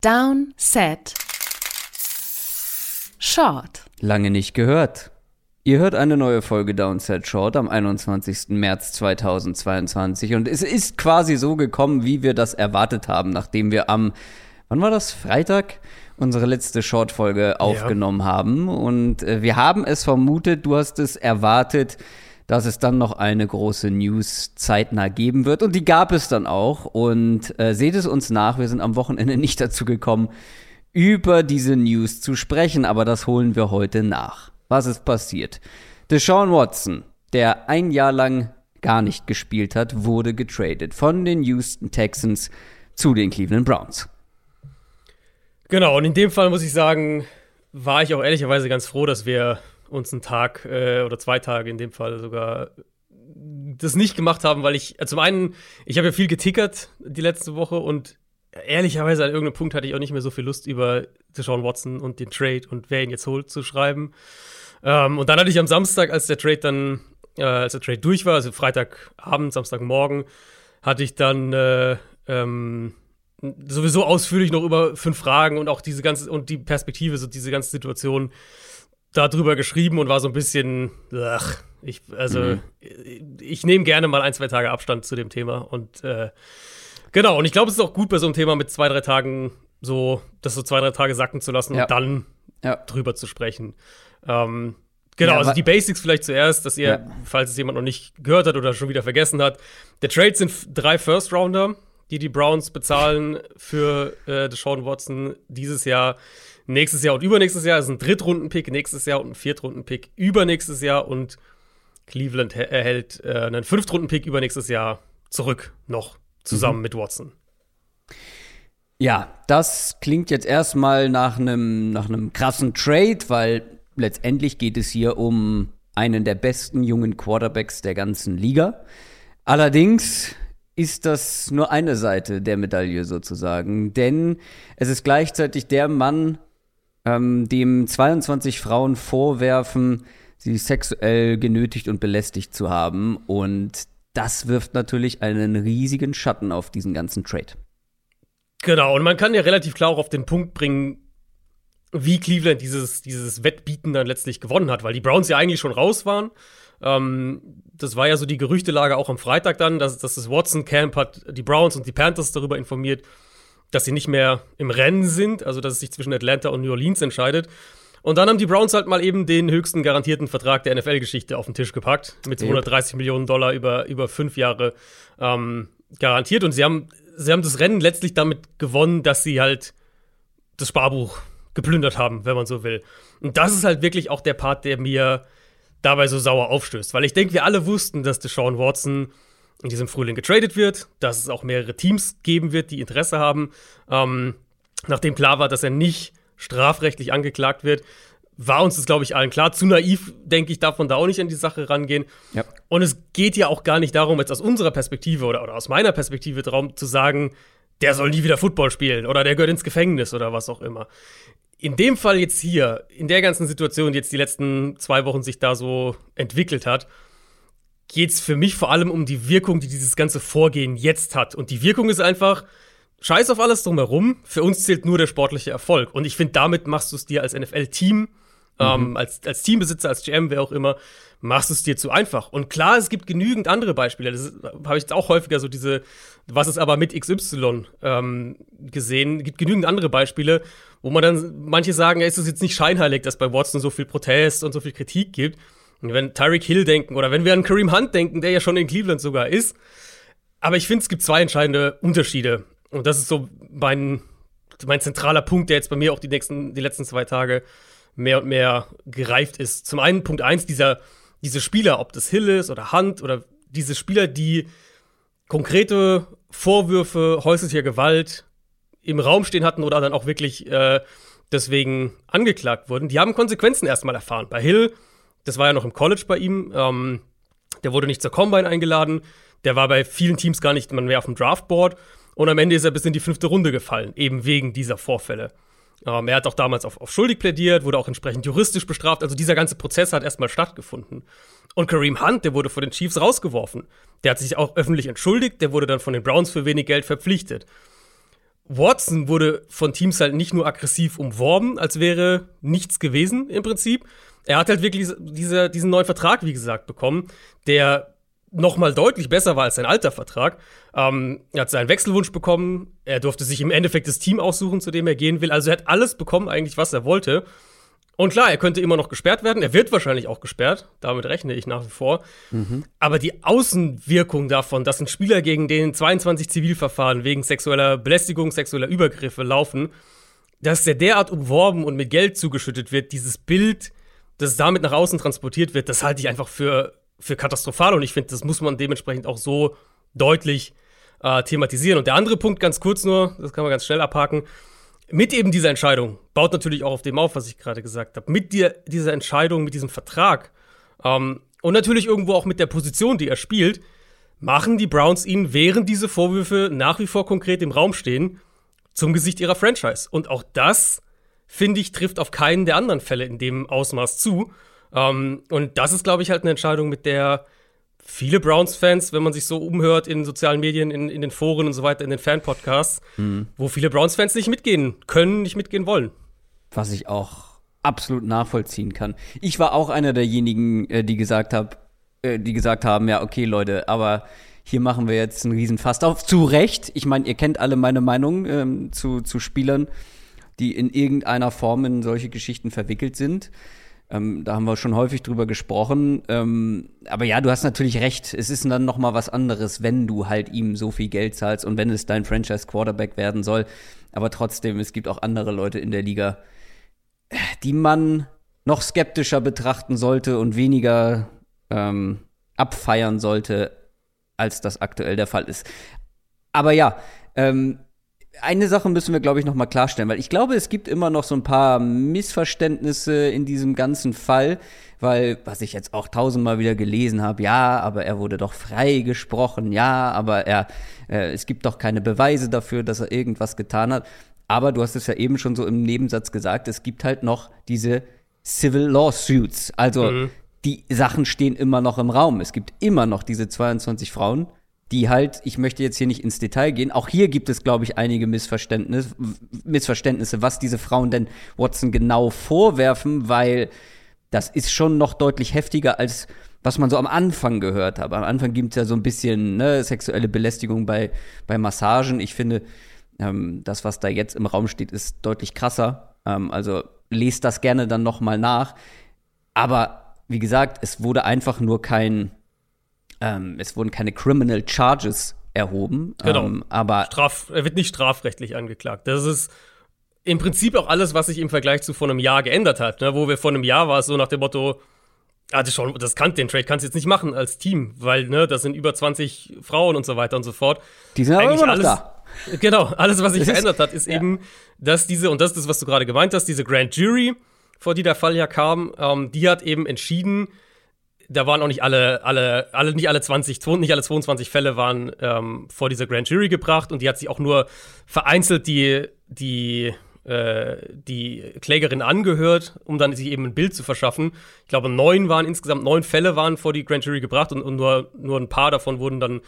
Down, Set, Short. Lange nicht gehört. Ihr hört eine neue Folge Downset Short am 21. März 2022 und es ist quasi so gekommen, wie wir das erwartet haben, nachdem wir am, wann war das, Freitag, unsere letzte Short-Folge aufgenommen ja. haben und äh, wir haben es vermutet, du hast es erwartet, dass es dann noch eine große News zeitnah geben wird. Und die gab es dann auch. Und äh, seht es uns nach, wir sind am Wochenende nicht dazu gekommen, über diese News zu sprechen, aber das holen wir heute nach. Was ist passiert? Deshaun Watson, der ein Jahr lang gar nicht gespielt hat, wurde getradet von den Houston Texans zu den Cleveland Browns. Genau, und in dem Fall muss ich sagen, war ich auch ehrlicherweise ganz froh, dass wir uns einen Tag äh, oder zwei Tage in dem Fall sogar das nicht gemacht haben, weil ich äh, zum einen, ich habe ja viel getickert die letzte Woche und ehrlicherweise an irgendeinem Punkt hatte ich auch nicht mehr so viel Lust über Deshaun Watson und den Trade und wer ihn jetzt holt zu schreiben. Ähm, und dann hatte ich am Samstag, als der Trade dann, äh, als der Trade durch war, also Freitagabend, Samstagmorgen, hatte ich dann äh, ähm, sowieso ausführlich noch über fünf Fragen und auch diese ganze und die Perspektive, so diese ganze Situation darüber geschrieben und war so ein bisschen, ach, ich, also mhm. ich, ich nehme gerne mal ein, zwei Tage Abstand zu dem Thema und äh, genau, und ich glaube, es ist auch gut bei so einem Thema mit zwei, drei Tagen so, das so zwei, drei Tage sacken zu lassen ja. und dann ja. drüber zu sprechen. Ähm, genau, ja, also die Basics vielleicht zuerst, dass ihr, falls es jemand noch nicht gehört hat oder schon wieder vergessen hat, der Trade sind drei First-Rounder, die die Browns bezahlen für äh, Deshaun Watson dieses Jahr nächstes Jahr und übernächstes Jahr ist ein Drittrunden-Pick, nächstes Jahr und ein Viertrunden-Pick übernächstes Jahr und Cleveland erhält äh, einen Fünftrunden-Pick übernächstes Jahr zurück noch zusammen mhm. mit Watson. Ja, das klingt jetzt erstmal nach einem nach einem krassen Trade, weil letztendlich geht es hier um einen der besten jungen Quarterbacks der ganzen Liga. Allerdings ist das nur eine Seite der Medaille sozusagen, denn es ist gleichzeitig der Mann, ähm, dem 22 Frauen vorwerfen, sie sexuell genötigt und belästigt zu haben. Und das wirft natürlich einen riesigen Schatten auf diesen ganzen Trade. Genau, und man kann ja relativ klar auch auf den Punkt bringen, wie Cleveland dieses, dieses Wettbieten dann letztlich gewonnen hat, weil die Browns ja eigentlich schon raus waren. Ähm, das war ja so die Gerüchtelage auch am Freitag dann, dass, dass das Watson Camp hat die Browns und die Panthers darüber informiert, dass sie nicht mehr im Rennen sind, also dass es sich zwischen Atlanta und New Orleans entscheidet. Und dann haben die Browns halt mal eben den höchsten garantierten Vertrag der NFL-Geschichte auf den Tisch gepackt, mit 230 yep. Millionen Dollar über, über fünf Jahre ähm, garantiert. Und sie haben, sie haben das Rennen letztlich damit gewonnen, dass sie halt das Sparbuch geplündert haben, wenn man so will. Und das ist halt wirklich auch der Part, der mir dabei so sauer aufstößt. Weil ich denke, wir alle wussten, dass Deshaun Watson in diesem Frühling getradet wird, dass es auch mehrere Teams geben wird, die Interesse haben. Ähm, nachdem klar war, dass er nicht strafrechtlich angeklagt wird, war uns das, glaube ich, allen klar. Zu naiv, denke ich, darf man da auch nicht an die Sache rangehen. Ja. Und es geht ja auch gar nicht darum, jetzt aus unserer Perspektive oder, oder aus meiner Perspektive darum zu sagen, der soll nie wieder Football spielen oder der gehört ins Gefängnis oder was auch immer. In dem Fall jetzt hier, in der ganzen Situation, die jetzt die letzten zwei Wochen sich da so entwickelt hat, geht es für mich vor allem um die Wirkung, die dieses ganze Vorgehen jetzt hat. Und die Wirkung ist einfach, scheiß auf alles drumherum, für uns zählt nur der sportliche Erfolg. Und ich finde, damit machst du es dir als NFL-Team, ähm, mhm. ähm, als, als Teambesitzer, als GM, wer auch immer, machst du es dir zu einfach. Und klar, es gibt genügend andere Beispiele. Das habe ich jetzt auch häufiger so diese, was ist aber mit XY ähm, gesehen. Es gibt genügend andere Beispiele, wo man dann, manche sagen, ja, ist es jetzt nicht scheinheilig, dass bei Watson so viel Protest und so viel Kritik gibt. Wenn Tyreek Hill denken oder wenn wir an Kareem Hunt denken, der ja schon in Cleveland sogar ist. Aber ich finde, es gibt zwei entscheidende Unterschiede. Und das ist so mein, mein zentraler Punkt, der jetzt bei mir auch die, nächsten, die letzten zwei Tage mehr und mehr gereift ist. Zum einen Punkt eins, dieser, diese Spieler, ob das Hill ist oder Hunt oder diese Spieler, die konkrete Vorwürfe häuslicher Gewalt im Raum stehen hatten oder dann auch wirklich äh, deswegen angeklagt wurden, die haben Konsequenzen erstmal erfahren. Bei Hill das war ja noch im College bei ihm. Ähm, der wurde nicht zur Combine eingeladen. Der war bei vielen Teams gar nicht, man wäre auf dem Draftboard. Und am Ende ist er bis in die fünfte Runde gefallen, eben wegen dieser Vorfälle. Ähm, er hat auch damals auf, auf schuldig plädiert, wurde auch entsprechend juristisch bestraft. Also dieser ganze Prozess hat erstmal stattgefunden. Und Kareem Hunt, der wurde von den Chiefs rausgeworfen. Der hat sich auch öffentlich entschuldigt, der wurde dann von den Browns für wenig Geld verpflichtet. Watson wurde von Teams halt nicht nur aggressiv umworben, als wäre nichts gewesen im Prinzip. Er hat halt wirklich diese, diesen neuen Vertrag, wie gesagt, bekommen, der noch mal deutlich besser war als sein alter Vertrag. Ähm, er hat seinen Wechselwunsch bekommen. Er durfte sich im Endeffekt das Team aussuchen, zu dem er gehen will. Also er hat alles bekommen, eigentlich, was er wollte. Und klar, er könnte immer noch gesperrt werden. Er wird wahrscheinlich auch gesperrt. Damit rechne ich nach wie vor. Mhm. Aber die Außenwirkung davon, dass ein Spieler gegen den 22 Zivilverfahren wegen sexueller Belästigung, sexueller Übergriffe laufen, dass der derart umworben und mit Geld zugeschüttet wird, dieses Bild, das damit nach außen transportiert wird, das halte ich einfach für, für katastrophal. Und ich finde, das muss man dementsprechend auch so deutlich äh, thematisieren. Und der andere Punkt, ganz kurz nur, das kann man ganz schnell abhaken mit eben dieser Entscheidung, baut natürlich auch auf dem auf, was ich gerade gesagt habe, mit dir, dieser Entscheidung, mit diesem Vertrag ähm, und natürlich irgendwo auch mit der Position, die er spielt, machen die Browns ihn, während diese Vorwürfe nach wie vor konkret im Raum stehen, zum Gesicht ihrer Franchise. Und auch das, finde ich, trifft auf keinen der anderen Fälle in dem Ausmaß zu. Ähm, und das ist, glaube ich, halt eine Entscheidung, mit der viele Browns-Fans, wenn man sich so umhört in sozialen Medien, in, in den Foren und so weiter, in den Fan-Podcasts, mhm. wo viele Browns-Fans nicht mitgehen können, nicht mitgehen wollen. Was ich auch absolut nachvollziehen kann. Ich war auch einer derjenigen, äh, die gesagt hab, äh, die gesagt haben, ja, okay, Leute, aber hier machen wir jetzt einen riesen Fast auf. Zu Recht. Ich meine, ihr kennt alle meine Meinung ähm, zu, zu Spielern, die in irgendeiner Form in solche Geschichten verwickelt sind. Ähm, da haben wir schon häufig drüber gesprochen. Ähm, aber ja, du hast natürlich recht. Es ist dann noch mal was anderes, wenn du halt ihm so viel Geld zahlst und wenn es dein Franchise Quarterback werden soll. Aber trotzdem, es gibt auch andere Leute in der Liga, die man noch skeptischer betrachten sollte und weniger ähm, abfeiern sollte, als das aktuell der Fall ist. Aber ja, ähm, eine Sache müssen wir, glaube ich, noch mal klarstellen, weil ich glaube, es gibt immer noch so ein paar Missverständnisse in diesem ganzen Fall, weil, was ich jetzt auch tausendmal wieder gelesen habe, ja, aber er wurde doch freigesprochen, ja, aber er, äh, es gibt doch keine Beweise dafür, dass er irgendwas getan hat. Aber du hast es ja eben schon so im Nebensatz gesagt, es gibt halt noch diese Civil Lawsuits. Also mhm. die Sachen stehen immer noch im Raum. Es gibt immer noch diese 22 Frauen, die halt, ich möchte jetzt hier nicht ins Detail gehen, auch hier gibt es, glaube ich, einige Missverständnisse, Missverständnisse, was diese Frauen denn Watson genau vorwerfen, weil das ist schon noch deutlich heftiger als was man so am Anfang gehört hat. Am Anfang gibt es ja so ein bisschen ne, sexuelle Belästigung bei, bei Massagen. Ich finde, ähm, das, was da jetzt im Raum steht, ist deutlich krasser. Ähm, also lest das gerne dann noch mal nach. Aber wie gesagt, es wurde einfach nur kein ähm, es wurden keine Criminal Charges erhoben. Genau. Ähm, aber Straf, er wird nicht strafrechtlich angeklagt. Das ist im Prinzip auch alles, was sich im Vergleich zu vor einem Jahr geändert hat. Ne? Wo wir vor einem Jahr war es so nach dem Motto, ah, das, schon, das kann, den Trade kannst du jetzt nicht machen als Team, weil ne, das sind über 20 Frauen und so weiter und so fort. Die sind aber immer noch alles, da. Genau, alles, was sich verändert hat, ist ja. eben, dass diese, und das ist das, was du gerade gemeint hast, diese Grand Jury, vor die der Fall ja kam, ähm, die hat eben entschieden, da waren auch nicht alle, alle, alle, nicht alle 20, nicht alle 22 Fälle waren ähm, vor dieser Grand Jury gebracht und die hat sich auch nur vereinzelt die, die, äh, die Klägerin angehört, um dann sich eben ein Bild zu verschaffen. Ich glaube, neun waren insgesamt, neun Fälle waren vor die Grand Jury gebracht und, und nur, nur ein paar davon wurden dann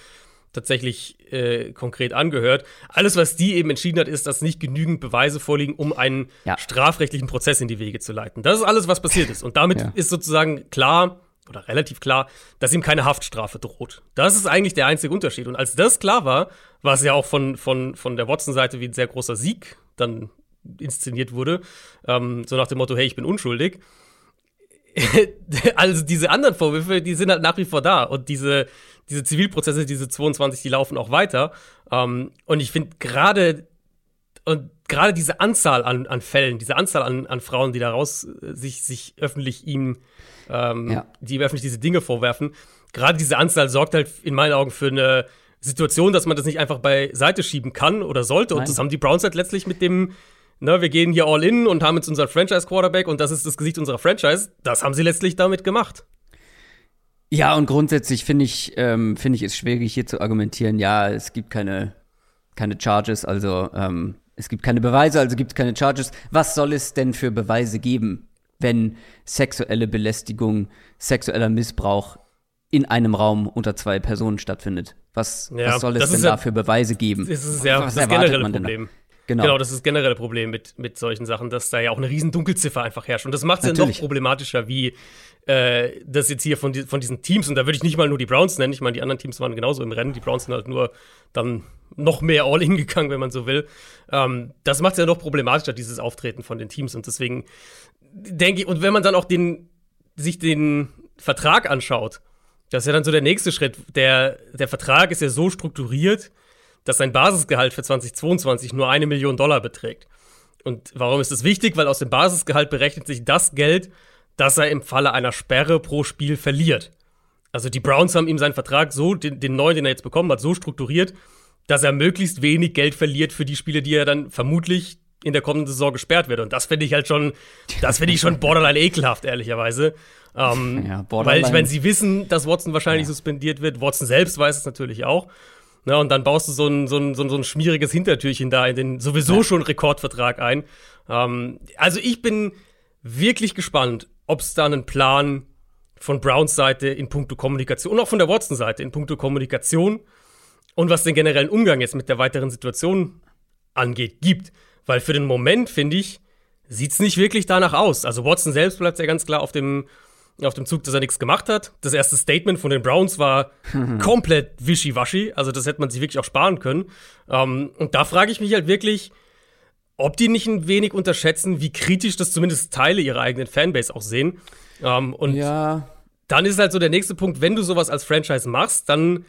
tatsächlich äh, konkret angehört. Alles, was die eben entschieden hat, ist, dass nicht genügend Beweise vorliegen, um einen ja. strafrechtlichen Prozess in die Wege zu leiten. Das ist alles, was passiert ist. Und damit ja. ist sozusagen klar, oder relativ klar, dass ihm keine Haftstrafe droht. Das ist eigentlich der einzige Unterschied. Und als das klar war, es ja auch von, von, von der Watson-Seite wie ein sehr großer Sieg dann inszeniert wurde, ähm, so nach dem Motto, hey, ich bin unschuldig. also diese anderen Vorwürfe, die sind halt nach wie vor da. Und diese, diese Zivilprozesse, diese 22, die laufen auch weiter. Ähm, und ich finde gerade und gerade diese Anzahl an, an Fällen, diese Anzahl an, an Frauen, die daraus äh, sich, sich öffentlich ihm ähm, ja. die öffentlich diese Dinge vorwerfen. Gerade diese Anzahl sorgt halt in meinen Augen für eine Situation, dass man das nicht einfach beiseite schieben kann oder sollte. Nein. Und das haben die Browns halt letztlich mit dem, ne, wir gehen hier all in und haben jetzt unseren Franchise-Quarterback und das ist das Gesicht unserer Franchise. Das haben sie letztlich damit gemacht. Ja, und grundsätzlich finde ich, ähm, finde ich es schwierig, hier zu argumentieren, ja, es gibt keine, keine Charges, also ähm, es gibt keine Beweise, also gibt es keine Charges. Was soll es denn für Beweise geben? wenn sexuelle Belästigung, sexueller Missbrauch in einem Raum unter zwei Personen stattfindet. Was, ja, was soll es denn ja, da für Beweise geben? Das ist ja was das generelle Problem. Genau. genau, das ist das generelle Problem mit, mit solchen Sachen, dass da ja auch eine riesen Dunkelziffer einfach herrscht. Und das macht es ja noch problematischer, wie äh, das jetzt hier von, die, von diesen Teams, und da würde ich nicht mal nur die Browns nennen, ich meine, die anderen Teams waren genauso im Rennen, die Browns sind halt nur dann noch mehr All-In gegangen, wenn man so will. Ähm, das macht es ja noch problematischer, dieses Auftreten von den Teams. Und deswegen denke ich, und wenn man dann auch den, sich den Vertrag anschaut, das ist ja dann so der nächste Schritt. Der, der Vertrag ist ja so strukturiert, dass sein Basisgehalt für 2022 nur eine Million Dollar beträgt. Und warum ist das wichtig? Weil aus dem Basisgehalt berechnet sich das Geld, das er im Falle einer Sperre pro Spiel verliert. Also die Browns haben ihm seinen Vertrag so, den, den neuen, den er jetzt bekommen hat, so strukturiert, dass er möglichst wenig Geld verliert für die Spiele, die er dann vermutlich in der kommenden Saison gesperrt wird. Und das finde ich halt schon, das finde ich schon borderline ekelhaft, ehrlicherweise. Ähm, ja, weil ich meine, sie wissen, dass Watson wahrscheinlich ja. suspendiert wird. Watson selbst weiß es natürlich auch. Na, und dann baust du so ein, so, ein, so, ein, so ein schmieriges Hintertürchen da in den sowieso ja. schon Rekordvertrag ein. Ähm, also ich bin wirklich gespannt, ob es da einen Plan von Browns Seite in puncto Kommunikation und auch von der Watson-Seite in puncto Kommunikation und was den generellen Umgang jetzt mit der weiteren Situation angeht, gibt. Weil für den Moment, finde ich, sieht es nicht wirklich danach aus. Also Watson selbst bleibt ja ganz klar auf dem, auf dem Zug, dass er nichts gemacht hat. Das erste Statement von den Browns war komplett wischiwaschi. Also das hätte man sich wirklich auch sparen können. Ähm, und da frage ich mich halt wirklich, ob die nicht ein wenig unterschätzen, wie kritisch das zumindest Teile ihrer eigenen Fanbase auch sehen. Ähm, und ja. dann ist halt so der nächste Punkt, wenn du sowas als Franchise machst, dann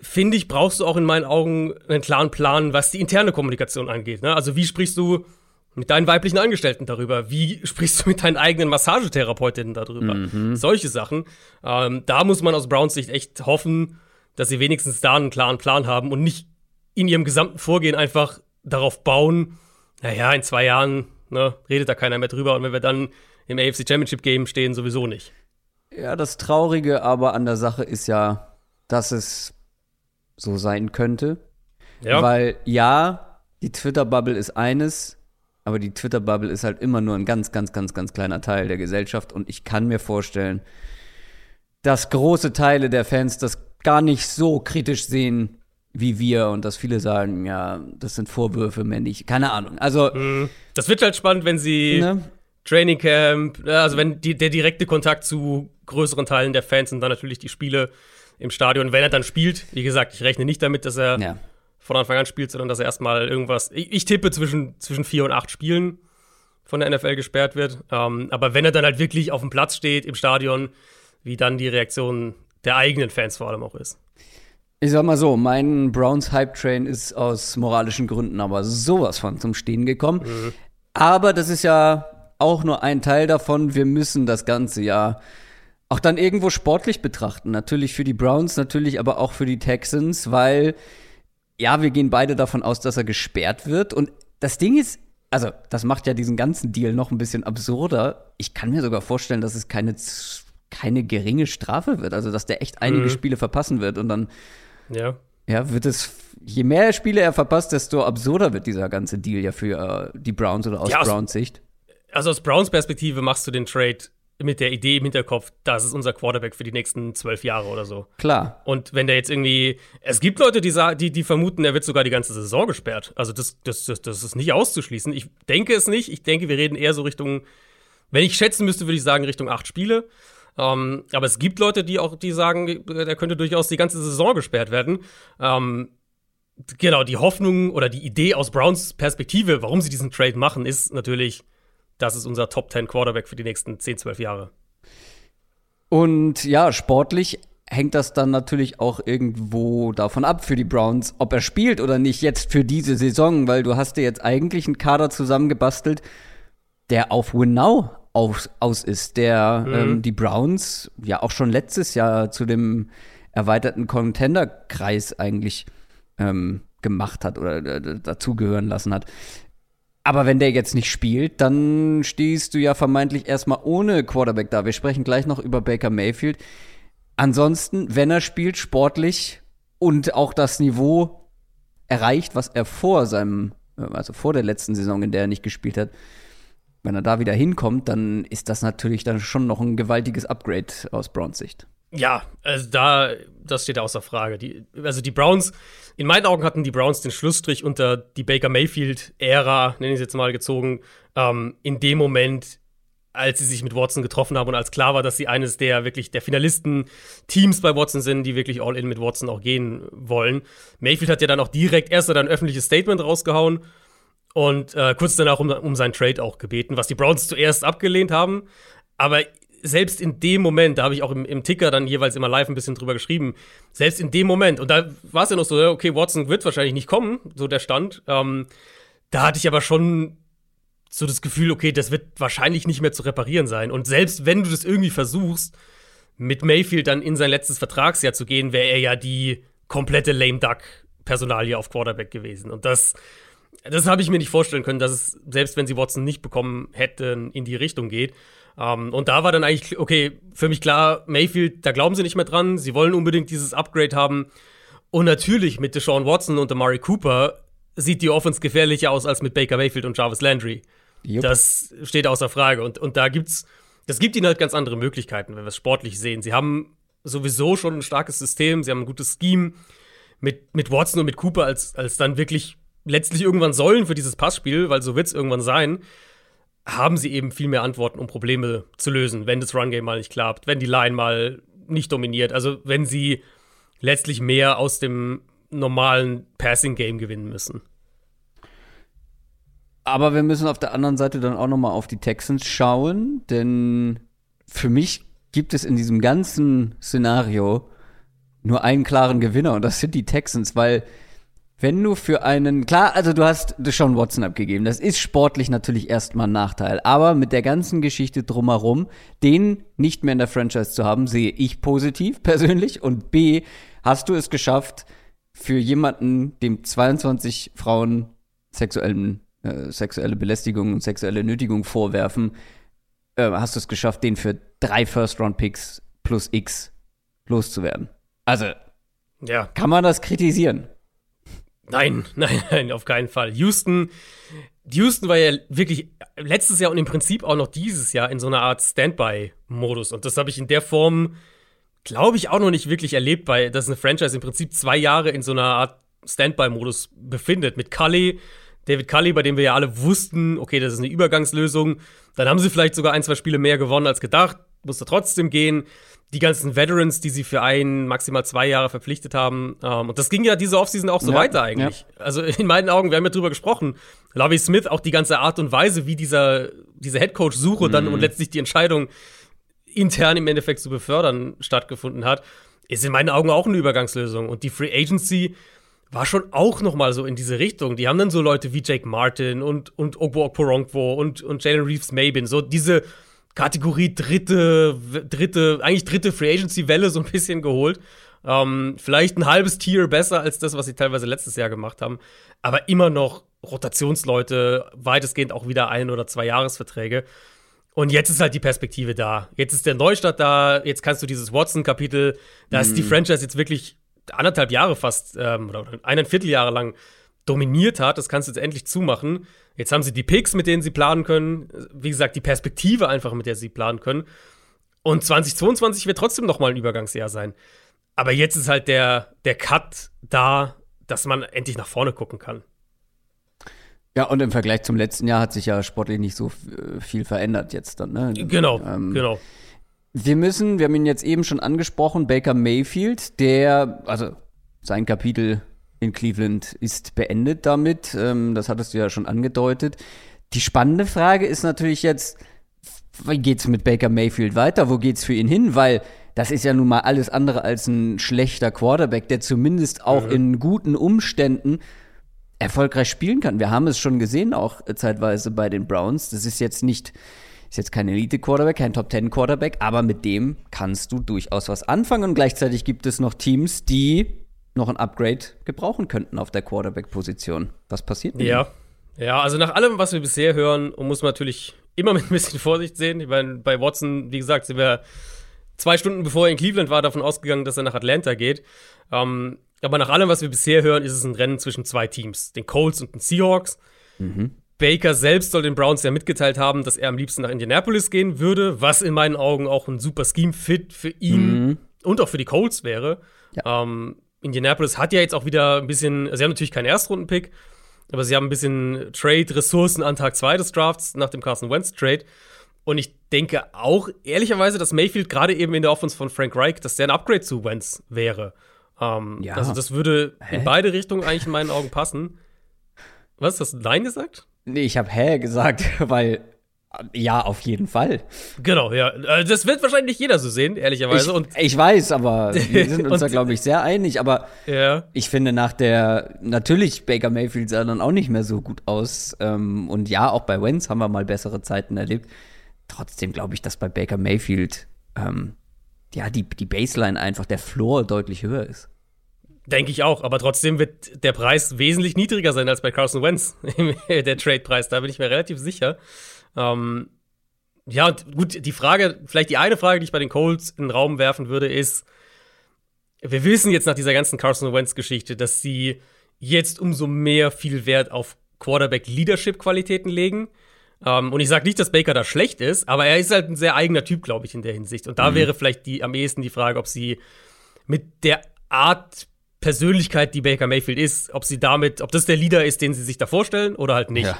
finde ich, brauchst du auch in meinen Augen einen klaren Plan, was die interne Kommunikation angeht. Ne? Also wie sprichst du mit deinen weiblichen Angestellten darüber? Wie sprichst du mit deinen eigenen Massagetherapeutinnen darüber? Mhm. Solche Sachen. Ähm, da muss man aus Browns Sicht echt hoffen, dass sie wenigstens da einen klaren Plan haben und nicht in ihrem gesamten Vorgehen einfach darauf bauen, naja, in zwei Jahren ne, redet da keiner mehr drüber und wenn wir dann im AFC Championship Game stehen, sowieso nicht. Ja, das Traurige aber an der Sache ist ja, dass es so sein könnte. Ja. Weil ja, die Twitter-Bubble ist eines, aber die Twitter-Bubble ist halt immer nur ein ganz, ganz, ganz, ganz kleiner Teil der Gesellschaft und ich kann mir vorstellen, dass große Teile der Fans das gar nicht so kritisch sehen wie wir und dass viele sagen, ja, das sind Vorwürfe, männlich, keine Ahnung. Also mhm. das wird halt spannend, wenn sie ne? Training Camp, also wenn die, der direkte Kontakt zu größeren Teilen der Fans und dann natürlich die Spiele im Stadion, wenn er dann spielt. Wie gesagt, ich rechne nicht damit, dass er ja. von Anfang an spielt, sondern dass er erstmal irgendwas. Ich, ich, tippe zwischen, zwischen vier und acht Spielen von der NFL gesperrt wird. Ähm, aber wenn er dann halt wirklich auf dem Platz steht im Stadion, wie dann die Reaktion der eigenen Fans vor allem auch ist. Ich sag mal so, mein Browns Hype Train ist aus moralischen Gründen aber sowas von zum Stehen gekommen. Mhm. Aber das ist ja auch nur ein Teil davon. Wir müssen das ganze Jahr auch dann irgendwo sportlich betrachten. Natürlich für die Browns, natürlich aber auch für die Texans, weil ja, wir gehen beide davon aus, dass er gesperrt wird. Und das Ding ist, also das macht ja diesen ganzen Deal noch ein bisschen absurder. Ich kann mir sogar vorstellen, dass es keine, keine geringe Strafe wird. Also dass der echt einige mhm. Spiele verpassen wird und dann ja. Ja, wird es, je mehr Spiele er verpasst, desto absurder wird dieser ganze Deal ja für äh, die Browns oder aus ja, Browns Sicht. Also aus Browns Perspektive machst du den Trade mit der Idee im Hinterkopf, das ist unser Quarterback für die nächsten zwölf Jahre oder so. Klar. Und wenn der jetzt irgendwie, es gibt Leute, die, die, die vermuten, er wird sogar die ganze Saison gesperrt. Also das, das, das, das ist nicht auszuschließen. Ich denke es nicht. Ich denke, wir reden eher so Richtung, wenn ich schätzen müsste, würde ich sagen Richtung acht Spiele. Ähm, aber es gibt Leute, die auch, die sagen, der könnte durchaus die ganze Saison gesperrt werden. Ähm, genau, die Hoffnung oder die Idee aus Browns Perspektive, warum sie diesen Trade machen, ist natürlich das ist unser Top 10 Quarterback für die nächsten 10, 12 Jahre. Und ja, sportlich hängt das dann natürlich auch irgendwo davon ab für die Browns, ob er spielt oder nicht jetzt für diese Saison, weil du hast dir jetzt eigentlich einen Kader zusammengebastelt, der auf Win Now aus, aus ist, der mhm. ähm, die Browns ja auch schon letztes Jahr zu dem erweiterten Contender-Kreis eigentlich ähm, gemacht hat oder äh, dazugehören lassen hat. Aber wenn der jetzt nicht spielt, dann stehst du ja vermeintlich erstmal ohne Quarterback da. Wir sprechen gleich noch über Baker Mayfield. Ansonsten, wenn er spielt, sportlich und auch das Niveau erreicht, was er vor seinem, also vor der letzten Saison, in der er nicht gespielt hat, wenn er da wieder hinkommt, dann ist das natürlich dann schon noch ein gewaltiges Upgrade aus Browns Sicht. Ja, also da, das steht außer Frage. Die, also die Browns, in meinen Augen hatten die Browns den Schlussstrich unter die Baker Mayfield-Ära, nenne ich es jetzt mal, gezogen, ähm, in dem Moment, als sie sich mit Watson getroffen haben und als klar war, dass sie eines der wirklich der Finalisten-Teams bei Watson sind, die wirklich all in mit Watson auch gehen wollen. Mayfield hat ja dann auch direkt erst ein öffentliches Statement rausgehauen und äh, kurz danach um, um seinen Trade auch gebeten, was die Browns zuerst abgelehnt haben. Aber selbst in dem Moment, da habe ich auch im, im, Ticker dann jeweils immer live ein bisschen drüber geschrieben, selbst in dem Moment, und da war es ja noch so, okay, Watson wird wahrscheinlich nicht kommen, so der Stand. Ähm, da hatte ich aber schon so das Gefühl, okay, das wird wahrscheinlich nicht mehr zu reparieren sein. Und selbst wenn du das irgendwie versuchst, mit Mayfield dann in sein letztes Vertragsjahr zu gehen, wäre er ja die komplette lame duck Personalie auf Quarterback gewesen. Und das, das habe ich mir nicht vorstellen können, dass es, selbst wenn sie Watson nicht bekommen hätten, in die Richtung geht. Um, ähm, und da war dann eigentlich, okay, für mich klar, Mayfield, da glauben sie nicht mehr dran. Sie wollen unbedingt dieses Upgrade haben. Und natürlich mit Deshaun Watson und Amari Cooper sieht die Offense gefährlicher aus als mit Baker Mayfield und Jarvis Landry. Jupp. Das steht außer Frage. Und, und da gibt's, das gibt ihnen halt ganz andere Möglichkeiten, wenn wir es sportlich sehen. Sie haben sowieso schon ein starkes System, sie haben ein gutes Scheme mit, mit Watson und mit Cooper als, als dann wirklich letztlich irgendwann sollen für dieses Passspiel, weil so wird es irgendwann sein haben sie eben viel mehr Antworten, um Probleme zu lösen, wenn das Run-Game mal nicht klappt, wenn die Line mal nicht dominiert. Also wenn sie letztlich mehr aus dem normalen Passing-Game gewinnen müssen. Aber wir müssen auf der anderen Seite dann auch noch mal auf die Texans schauen, denn für mich gibt es in diesem ganzen Szenario nur einen klaren Gewinner und das sind die Texans, weil wenn du für einen, klar, also du hast Deshaun Watson abgegeben, das ist sportlich natürlich erstmal ein Nachteil, aber mit der ganzen Geschichte drumherum, den nicht mehr in der Franchise zu haben, sehe ich positiv persönlich und B, hast du es geschafft, für jemanden, dem 22 Frauen sexuellen, äh, sexuelle Belästigung und sexuelle Nötigung vorwerfen, äh, hast du es geschafft, den für drei First-Round-Picks plus X loszuwerden. Also, ja. kann man das kritisieren? Nein, nein, nein, auf keinen Fall. Houston, Houston war ja wirklich letztes Jahr und im Prinzip auch noch dieses Jahr in so einer Art Standby-Modus. Und das habe ich in der Form, glaube ich, auch noch nicht wirklich erlebt, weil das eine Franchise im Prinzip zwei Jahre in so einer Art Standby-Modus befindet. Mit Cully, David Cully, bei dem wir ja alle wussten, okay, das ist eine Übergangslösung. Dann haben sie vielleicht sogar ein, zwei Spiele mehr gewonnen als gedacht, musste trotzdem gehen die ganzen Veterans, die sie für ein, maximal zwei Jahre verpflichtet haben. Ähm, und das ging ja diese Offseason auch so ja, weiter eigentlich. Ja. Also in meinen Augen, wir haben ja drüber gesprochen. Lovie Smith, auch die ganze Art und Weise, wie dieser, diese Headcoach-Suche mhm. dann und letztlich die Entscheidung intern im Endeffekt zu befördern stattgefunden hat, ist in meinen Augen auch eine Übergangslösung. Und die Free Agency war schon auch noch mal so in diese Richtung. Die haben dann so Leute wie Jake Martin und, und Ogbo Okporonkwo und, und Jalen Reeves Mabin, so diese Kategorie dritte, dritte, eigentlich dritte Free Agency Welle so ein bisschen geholt. Ähm, vielleicht ein halbes Tier besser als das, was sie teilweise letztes Jahr gemacht haben. Aber immer noch Rotationsleute, weitestgehend auch wieder ein- oder zwei Jahresverträge. Und jetzt ist halt die Perspektive da. Jetzt ist der Neustart da. Jetzt kannst du dieses Watson-Kapitel, da ist die mhm. Franchise jetzt wirklich anderthalb Jahre fast, ähm, oder ein Vierteljahre lang dominiert hat. Das kannst du jetzt endlich zumachen. Jetzt haben sie die Picks, mit denen sie planen können. Wie gesagt, die Perspektive einfach, mit der sie planen können. Und 2022 wird trotzdem noch mal ein Übergangsjahr sein. Aber jetzt ist halt der, der Cut da, dass man endlich nach vorne gucken kann. Ja, und im Vergleich zum letzten Jahr hat sich ja sportlich nicht so äh, viel verändert jetzt dann, ne? Genau, ähm, genau. Wir müssen, wir haben ihn jetzt eben schon angesprochen, Baker Mayfield, der, also sein Kapitel in Cleveland ist beendet damit. Ähm, das hattest du ja schon angedeutet. Die spannende Frage ist natürlich jetzt, wie geht's mit Baker Mayfield weiter? Wo geht's für ihn hin? Weil das ist ja nun mal alles andere als ein schlechter Quarterback, der zumindest auch mhm. in guten Umständen erfolgreich spielen kann. Wir haben es schon gesehen, auch zeitweise bei den Browns. Das ist jetzt nicht, ist jetzt kein Elite-Quarterback, kein Top-10-Quarterback, aber mit dem kannst du durchaus was anfangen. Und gleichzeitig gibt es noch Teams, die noch ein Upgrade gebrauchen könnten auf der Quarterback-Position. Was passiert denn? Ja. Ja, also nach allem, was wir bisher hören, muss man natürlich immer mit ein bisschen Vorsicht sehen. Ich meine, bei Watson, wie gesagt, sind wir zwei Stunden bevor er in Cleveland war, davon ausgegangen, dass er nach Atlanta geht. Ähm, aber nach allem, was wir bisher hören, ist es ein Rennen zwischen zwei Teams, den Colts und den Seahawks. Mhm. Baker selbst soll den Browns ja mitgeteilt haben, dass er am liebsten nach Indianapolis gehen würde, was in meinen Augen auch ein super Scheme-Fit für ihn mhm und auch für die Colts wäre. Ja. Ähm, Indianapolis hat ja jetzt auch wieder ein bisschen, sie haben natürlich keinen Erstrunden-Pick, aber sie haben ein bisschen Trade-Ressourcen an Tag 2 des Drafts nach dem Carson Wentz-Trade. Und ich denke auch, ehrlicherweise, dass Mayfield gerade eben in der Offense von Frank Reich, dass der ein Upgrade zu Wentz wäre. Ähm, ja. Also, das würde Hä? in beide Richtungen eigentlich in meinen Augen passen. Was? Hast du Nein gesagt? Nee, ich habe Hä gesagt, weil ja, auf jeden Fall. Genau, ja. Äh, das wird wahrscheinlich nicht jeder so sehen, ehrlicherweise. Ich, und ich weiß, aber wir sind uns da, glaube ich, sehr einig. Aber ja. ich finde, nach der, natürlich, Baker Mayfield sah dann auch nicht mehr so gut aus. Ähm, und ja, auch bei Wentz haben wir mal bessere Zeiten erlebt. Trotzdem glaube ich, dass bei Baker Mayfield, ähm, ja, die, die Baseline einfach, der Floor deutlich höher ist. Denke ich auch, aber trotzdem wird der Preis wesentlich niedriger sein als bei Carson Wentz, der Trade-Preis. Da bin ich mir relativ sicher. Ähm, ja, gut, die Frage, vielleicht die eine Frage, die ich bei den Colts in den Raum werfen würde, ist, wir wissen jetzt nach dieser ganzen Carson Wentz-Geschichte, dass sie jetzt umso mehr viel Wert auf Quarterback-Leadership-Qualitäten legen. Um, ähm, und ich sage nicht, dass Baker da schlecht ist, aber er ist halt ein sehr eigener Typ, glaube ich, in der Hinsicht. Und da mhm. wäre vielleicht die, am ehesten die Frage, ob sie mit der Art Persönlichkeit, die Baker Mayfield ist, ob sie damit, ob das der Leader ist, den sie sich da vorstellen oder halt nicht. Ja.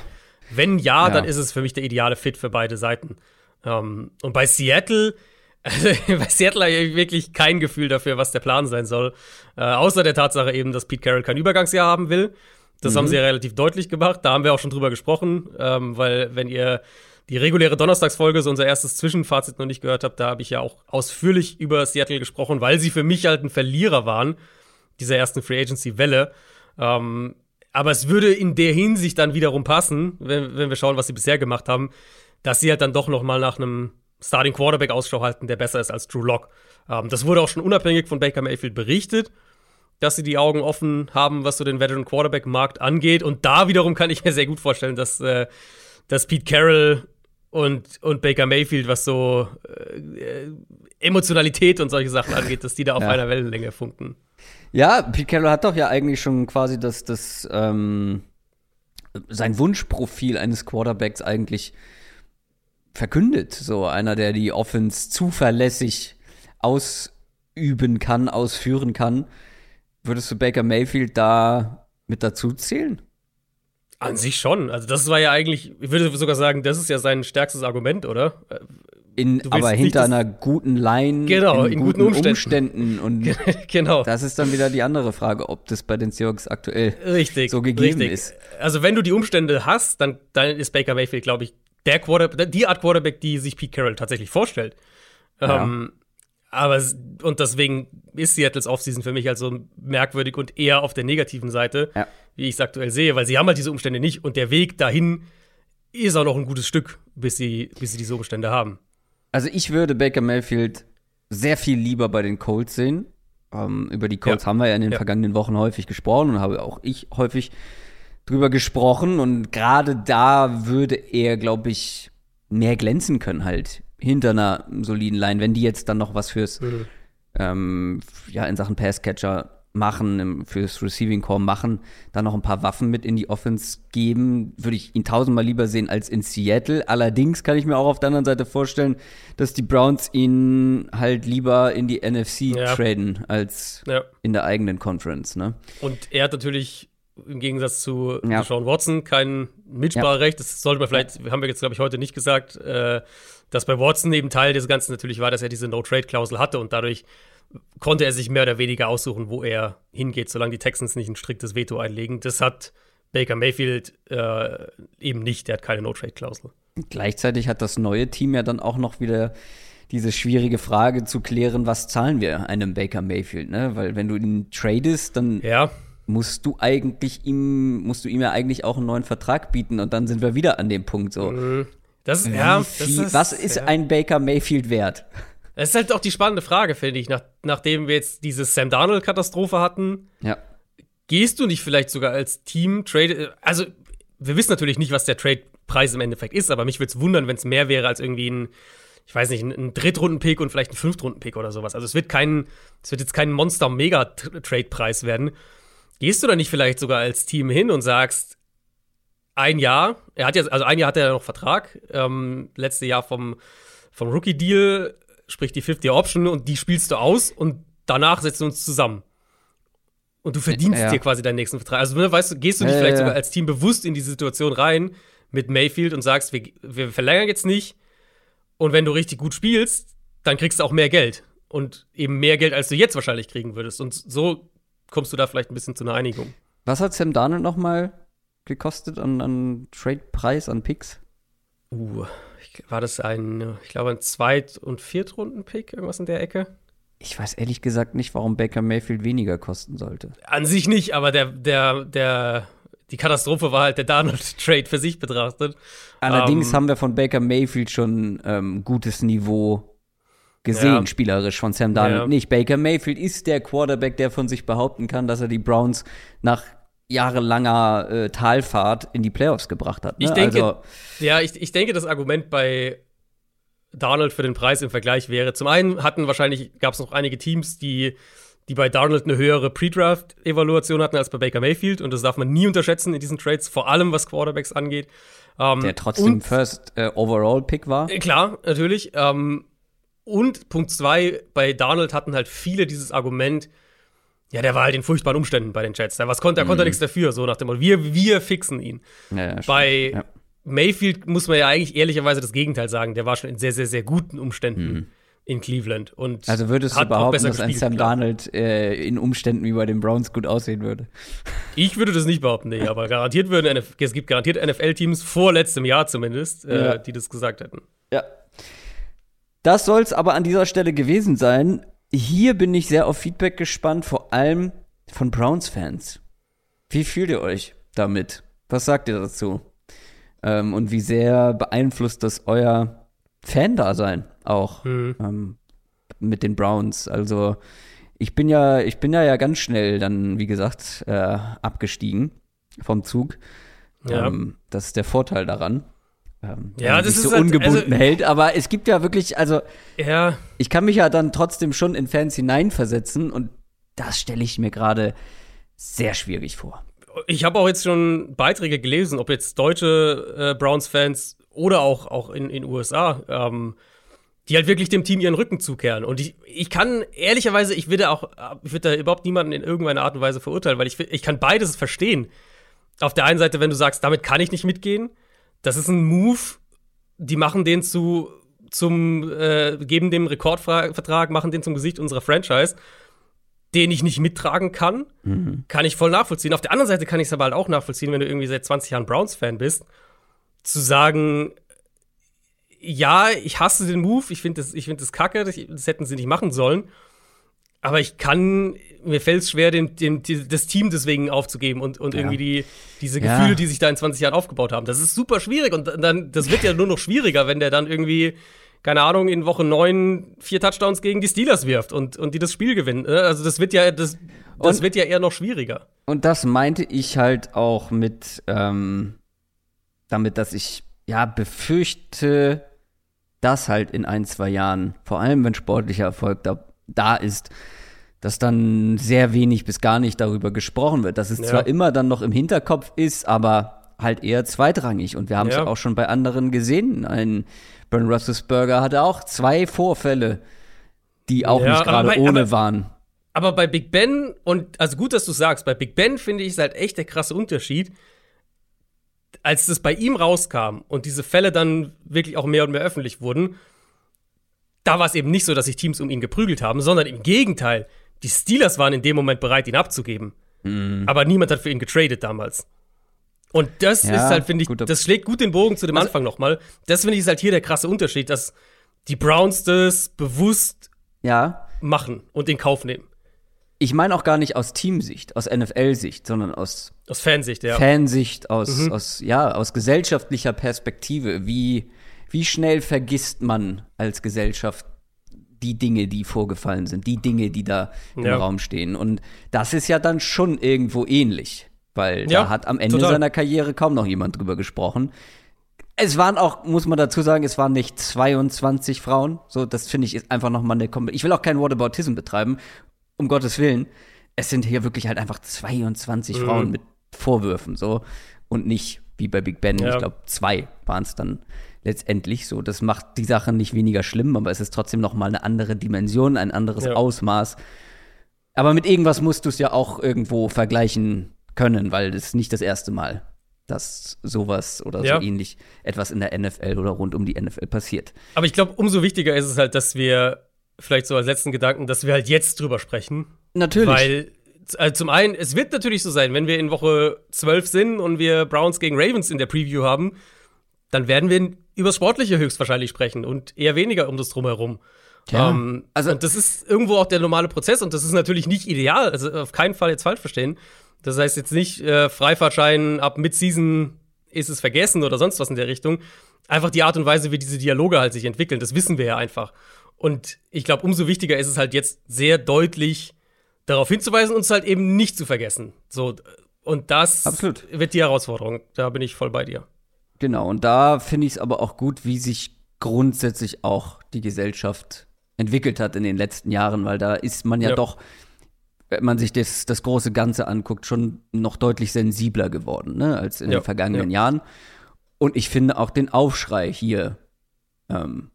Wenn ja, ja, dann ist es für mich der ideale Fit für beide Seiten. Um, und bei Seattle, also bei Seattle habe ich wirklich kein Gefühl dafür, was der Plan sein soll. Äh, außer der Tatsache eben, dass Pete Carroll kein Übergangsjahr haben will. Das mhm. haben sie ja relativ deutlich gemacht. Da haben wir auch schon drüber gesprochen, ähm, weil wenn ihr die reguläre Donnerstagsfolge, so unser erstes Zwischenfazit noch nicht gehört habt, da habe ich ja auch ausführlich über Seattle gesprochen, weil sie für mich halt ein Verlierer waren dieser ersten Free Agency Welle. Ähm, aber es würde in der Hinsicht dann wiederum passen, wenn, wenn wir schauen, was sie bisher gemacht haben, dass sie halt dann doch noch mal nach einem Starting Quarterback Ausschau halten, der besser ist als Drew Lock. Ähm, das wurde auch schon unabhängig von Baker Mayfield berichtet, dass sie die Augen offen haben, was so den Veteran Quarterback Markt angeht. Und da wiederum kann ich mir sehr gut vorstellen, dass, äh, dass Pete Carroll und, und Baker Mayfield, was so äh, Emotionalität und solche Sachen angeht, dass die da auf ja. einer Wellenlänge funken. Ja, Pete hat doch ja eigentlich schon quasi das, das ähm, sein Wunschprofil eines Quarterbacks eigentlich verkündet. So einer, der die Offense zuverlässig ausüben kann, ausführen kann. Würdest du Baker Mayfield da mit dazu zählen? An sich schon. Also, das war ja eigentlich, ich würde sogar sagen, das ist ja sein stärkstes Argument, oder? In, aber hinter einer guten Line, genau, in, in guten, guten Umständen. Umständen. Und genau. das ist dann wieder die andere Frage, ob das bei den Seahawks aktuell richtig, so gegeben richtig. ist. Also wenn du die Umstände hast, dann, dann ist Baker Mayfield, glaube ich, der Quarterback, die Art Quarterback, die sich Pete Carroll tatsächlich vorstellt. Ja. Ähm, aber und deswegen ist Seattles Offseason für mich halt so merkwürdig und eher auf der negativen Seite, ja. wie ich es aktuell sehe, weil sie haben halt diese Umstände nicht und der Weg dahin ist auch noch ein gutes Stück, bis sie, bis sie diese Umstände haben. Also ich würde Baker Mayfield sehr viel lieber bei den Colts sehen. Ähm, über die Colts ja. haben wir ja in den ja. vergangenen Wochen häufig gesprochen und habe auch ich häufig drüber gesprochen. Und gerade da würde er, glaube ich, mehr glänzen können halt hinter einer soliden Line, wenn die jetzt dann noch was fürs mhm. ähm, ja in Sachen Passcatcher machen, fürs Receiving Core machen, dann noch ein paar Waffen mit in die Offense geben, würde ich ihn tausendmal lieber sehen als in Seattle. Allerdings kann ich mir auch auf der anderen Seite vorstellen, dass die Browns ihn halt lieber in die NFC ja. traden als ja. in der eigenen Conference. Ne? Und er hat natürlich im Gegensatz zu ja. Sean Watson kein Mitspracherecht. Das sollte man vielleicht, haben wir jetzt, glaube ich, heute nicht gesagt, äh, dass bei Watson eben Teil des Ganzen natürlich war, dass er diese No-Trade-Klausel hatte und dadurch konnte er sich mehr oder weniger aussuchen, wo er hingeht, solange die Texans nicht ein striktes Veto einlegen. Das hat Baker Mayfield äh, eben nicht. Der hat keine No-Trade-Klausel. Gleichzeitig hat das neue Team ja dann auch noch wieder diese schwierige Frage zu klären, was zahlen wir einem Baker Mayfield, ne? Weil wenn du ihn tradest, dann ja. Musst du eigentlich ihm, musst du ihm ja eigentlich auch einen neuen Vertrag bieten und dann sind wir wieder an dem Punkt so. Mhm. Das, ja, das ist, was ist ja. ein Baker Mayfield wert? Das ist halt auch die spannende Frage, finde ich, nach, nachdem wir jetzt diese Sam Darnold-Katastrophe hatten. Ja. Gehst du nicht vielleicht sogar als Team Trade, also wir wissen natürlich nicht, was der Trade-Preis im Endeffekt ist, aber mich würde es wundern, wenn es mehr wäre als irgendwie ein, ich weiß nicht, ein, ein Drittrunden-Pick und vielleicht ein Fünftrunden-Pick oder sowas. Also es wird kein, es wird jetzt kein Monster-Mega-Trade-Preis werden. Gehst du da nicht vielleicht sogar als Team hin und sagst, ein Jahr, er hat jetzt, also ein Jahr hat er noch Vertrag, ähm, letzte Jahr vom, vom Rookie-Deal sprich die 50 Option, und die spielst du aus und danach setzen wir uns zusammen. Und du verdienst Ja. dir quasi deinen nächsten Vertrag. Also, ne, weißt du, gehst du nicht Ja, vielleicht ja, ja. sogar als Team bewusst in die Situation rein mit Mayfield und sagst, wir, wir verlängern jetzt nicht. Und wenn du richtig gut spielst, dann kriegst du auch mehr Geld. Und eben mehr Geld, als du jetzt wahrscheinlich kriegen würdest. Und so kommst du da vielleicht ein bisschen zu einer Einigung. Was hat Sam Darnold noch mal gekostet an, an Trade-Preis, an Picks? Uh, war das ein, ich glaube, ein Zweit- und Viertrunden-Pick, irgendwas in der Ecke? Ich weiß ehrlich gesagt nicht, warum Baker Mayfield weniger kosten sollte. An sich nicht, aber der, der, der, die Katastrophe war halt der Darnold-Trade für sich betrachtet. Allerdings Ähm, haben wir von Baker Mayfield schon ähm, gutes Niveau gesehen, Ja. spielerisch von Sam Darnold Ja. nicht. Baker Mayfield ist der Quarterback, der von sich behaupten kann, dass er die Browns nach jahrelanger äh, Talfahrt in die Playoffs gebracht hat. Ne? Ich denke, also, ja, ich, ich denke, das Argument bei Darnold für den Preis im Vergleich wäre, zum einen hatten wahrscheinlich, gab es noch einige Teams, die, die bei Darnold eine höhere Pre-Draft-Evaluation hatten als bei Baker Mayfield und das darf man nie unterschätzen in diesen Trades, vor allem was Quarterbacks angeht. Ähm, der trotzdem First äh, Overall Pick war. Äh, Klar, natürlich. Ähm, und Punkt zwei, bei Darnold hatten halt viele dieses Argument, ja, der war halt in furchtbaren Umständen bei den Jets. Da, was konnte, da konnte er nichts dafür, so nach dem Motto, wir, wir fixen ihn. Ja, ja. Bei ja. Mayfield muss man ja eigentlich ehrlicherweise das Gegenteil sagen. Der war schon in sehr, sehr, sehr guten Umständen in Cleveland. Und Mhm. Also würdest du behaupten, dass ein Sam. Darnold äh, in Umständen wie bei den Browns gut aussehen würde? Ich würde das nicht behaupten, nee, aber garantiert würden es gibt garantiert NFL-Teams vor letztem Jahr zumindest, äh, Ja. die das gesagt hätten. Ja. Das soll es aber an dieser Stelle gewesen sein. Hier bin ich sehr auf Feedback gespannt, vor allem von Browns-Fans. Wie fühlt ihr euch damit? Was sagt ihr dazu? Ähm, und wie sehr beeinflusst das euer Fan-Dasein auch Mhm. ähm, mit den Browns? Also ich bin ja, ich bin ja, ja ganz schnell dann, wie gesagt, äh, abgestiegen vom Zug. Ja. Ähm, das ist der Vorteil daran. Ähm, Ja, das ist so halt- ungebunden also- hält. Aber es gibt ja wirklich, also Ja, ich kann mich ja dann trotzdem schon in Fans hineinversetzen und das stelle ich mir gerade sehr schwierig vor. ich habe auch jetzt schon Beiträge gelesen, ob jetzt deutsche äh, Browns-Fans oder auch, auch in den USA, ähm, die halt wirklich dem Team ihren Rücken zukehren. Und ich, ich kann ehrlicherweise, ich würde auch, ich würde da überhaupt niemanden in irgendeiner Art und Weise verurteilen, weil ich, ich kann beides verstehen. Auf der einen Seite, wenn du sagst, damit kann ich nicht mitgehen, das ist ein Move, die machen den zu, zum, äh, geben dem Rekordvertrag, machen den zum Gesicht unserer Franchise, den ich nicht mittragen kann kann ich voll nachvollziehen. Auf der anderen Seite kann ich es aber halt auch nachvollziehen, wenn du irgendwie seit 20 Jahren Browns-Fan bist, zu sagen, ja, ich hasse den Move, ich finde das, ich find das kacke, das, das hätten sie nicht machen sollen. Aber ich kann, mir fällt es schwer, dem, dem, das Team deswegen aufzugeben und, und Ja. irgendwie die, diese Ja. Gefühle, die sich da in 20 Jahren aufgebaut haben. Das ist super schwierig und dann, das wird ja nur noch schwieriger, wenn der dann irgendwie, keine Ahnung, in Woche 9 vier Touchdowns gegen die Steelers wirft und, und die das Spiel gewinnen. ne? Also das wird ja, das, das Und- wird ja eher noch schwieriger. Und das meinte ich halt auch mit, ähm, damit, dass ich ja befürchte, dass halt in ein, zwei Jahren, vor allem wenn sportlicher Erfolg da, da ist, dass dann sehr wenig bis gar nicht darüber gesprochen wird. Dass es Ja. zwar immer dann noch im Hinterkopf ist, aber halt eher zweitrangig. Und wir haben es Ja. auch schon bei anderen gesehen. Ein Ben Roethlisberger hatte auch zwei Vorfälle, die auch Ja, nicht gerade ohne aber- waren. Aber bei Big Ben, und also gut, dass du sagst, bei Big Ben finde ich es halt echt der krasse Unterschied. Als das bei ihm rauskam und diese Fälle dann wirklich auch mehr und mehr öffentlich wurden, da war es eben nicht so, dass sich Teams um ihn geprügelt haben, sondern im Gegenteil. Die Steelers waren in dem Moment bereit, ihn abzugeben. Aber niemand hat für ihn getradet damals. Und das Ja, ist halt, finde ich, das schlägt gut den Bogen zu dem Also- Anfang nochmal. Das finde ich ist halt hier der krasse Unterschied, dass die Browns das bewusst Ja, machen und in Kauf nehmen. ich meine auch gar nicht aus Teamsicht, aus NFL-Sicht, sondern aus Aus Fansicht, ja. Fansicht, aus, Mhm. aus, ja, aus gesellschaftlicher Perspektive. Wie, wie schnell vergisst man als Gesellschaft die Dinge, die vorgefallen sind, die Dinge, die da im Ja. Raum stehen. Und das ist ja dann schon irgendwo ähnlich, weil Ja, da hat am Ende total. seiner Karriere kaum noch jemand drüber gesprochen. Es waren auch, muss man dazu sagen, es waren nicht 22 Frauen. So, das finde ich ist einfach noch mal eine Kom Ich will auch keinen Whataboutism betreiben, um Gottes Willen. Es sind hier wirklich halt einfach 22 Mhm. Frauen mit Vorwürfen, so. Und nicht wie bei Big Ben. Ja. Ich glaube, zwei waren es dann letztendlich so. Das macht die Sache nicht weniger schlimm, aber es ist trotzdem noch mal eine andere Dimension, ein anderes ja. Ausmaß. Aber mit irgendwas musst du es ja auch irgendwo vergleichen können, weil es nicht das erste Mal, dass sowas oder ja. so ähnlich etwas in der NFL oder rund um die NFL passiert. Aber ich glaube, umso wichtiger ist es halt, dass wir vielleicht so als letzten Gedanken, dass wir halt jetzt drüber sprechen. Natürlich. Weil also zum einen, es wird natürlich so sein, wenn wir in Woche 12 sind und wir Browns gegen Ravens in der Preview haben, dann werden wir über Sportliche höchstwahrscheinlich sprechen und eher weniger um das Drumherum. Ja, ähm, also und das ist irgendwo auch der normale Prozess und das ist natürlich nicht ideal, also auf keinen Fall jetzt falsch verstehen. Das heißt jetzt nicht äh, Freifahrtschein ab Mid-Season ist es vergessen oder sonst was in der Richtung. Einfach die Art und Weise, wie diese Dialoge halt sich entwickeln, das wissen wir ja einfach. Und ich glaube, umso wichtiger ist es halt jetzt sehr deutlich darauf hinzuweisen und es halt eben nicht zu vergessen. So und das Absolut. wird die Herausforderung. Da bin ich voll bei dir. Genau, und da finde ich es aber auch gut, wie sich grundsätzlich auch die Gesellschaft entwickelt hat in den letzten Jahren, weil da ist man ja, ja. doch, wenn man sich das, das große Ganze anguckt, schon noch deutlich sensibler geworden, ne, als in ja. den vergangenen ja. Jahren. Und ich finde auch den Aufschrei hier, ähm,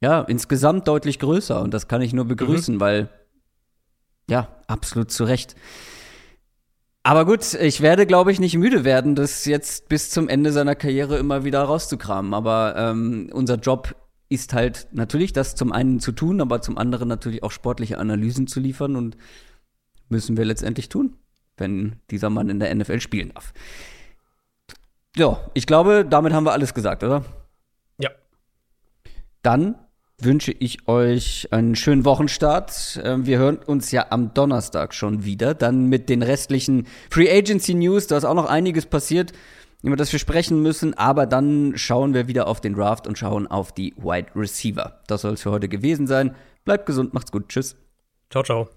ja, insgesamt deutlich größer. Und das kann ich nur begrüßen, mhm. weil, ja, absolut zu Recht. Aber gut, ich werde, glaube ich, nicht müde werden, das jetzt bis zum Ende seiner Karriere immer wieder rauszukramen. Aber ähm, unser Job ist halt natürlich das zum einen zu tun, aber zum anderen natürlich auch sportliche Analysen zu liefern und müssen wir letztendlich tun, wenn dieser Mann in der NFL spielen darf. Ja, ich glaube, damit haben wir alles gesagt, oder? Ja. Dann wünsche ich euch einen schönen Wochenstart. Ähm, wir hören uns ja am Donnerstag schon wieder. Dann mit den restlichen Free Agency News. Da ist auch noch einiges passiert, über das wir sprechen müssen. Aber dann schauen wir wieder auf den Draft und schauen auf die Wide Receiver. Das soll es für heute gewesen sein. Bleibt gesund, macht's gut. Tschüss. Ciao, ciao.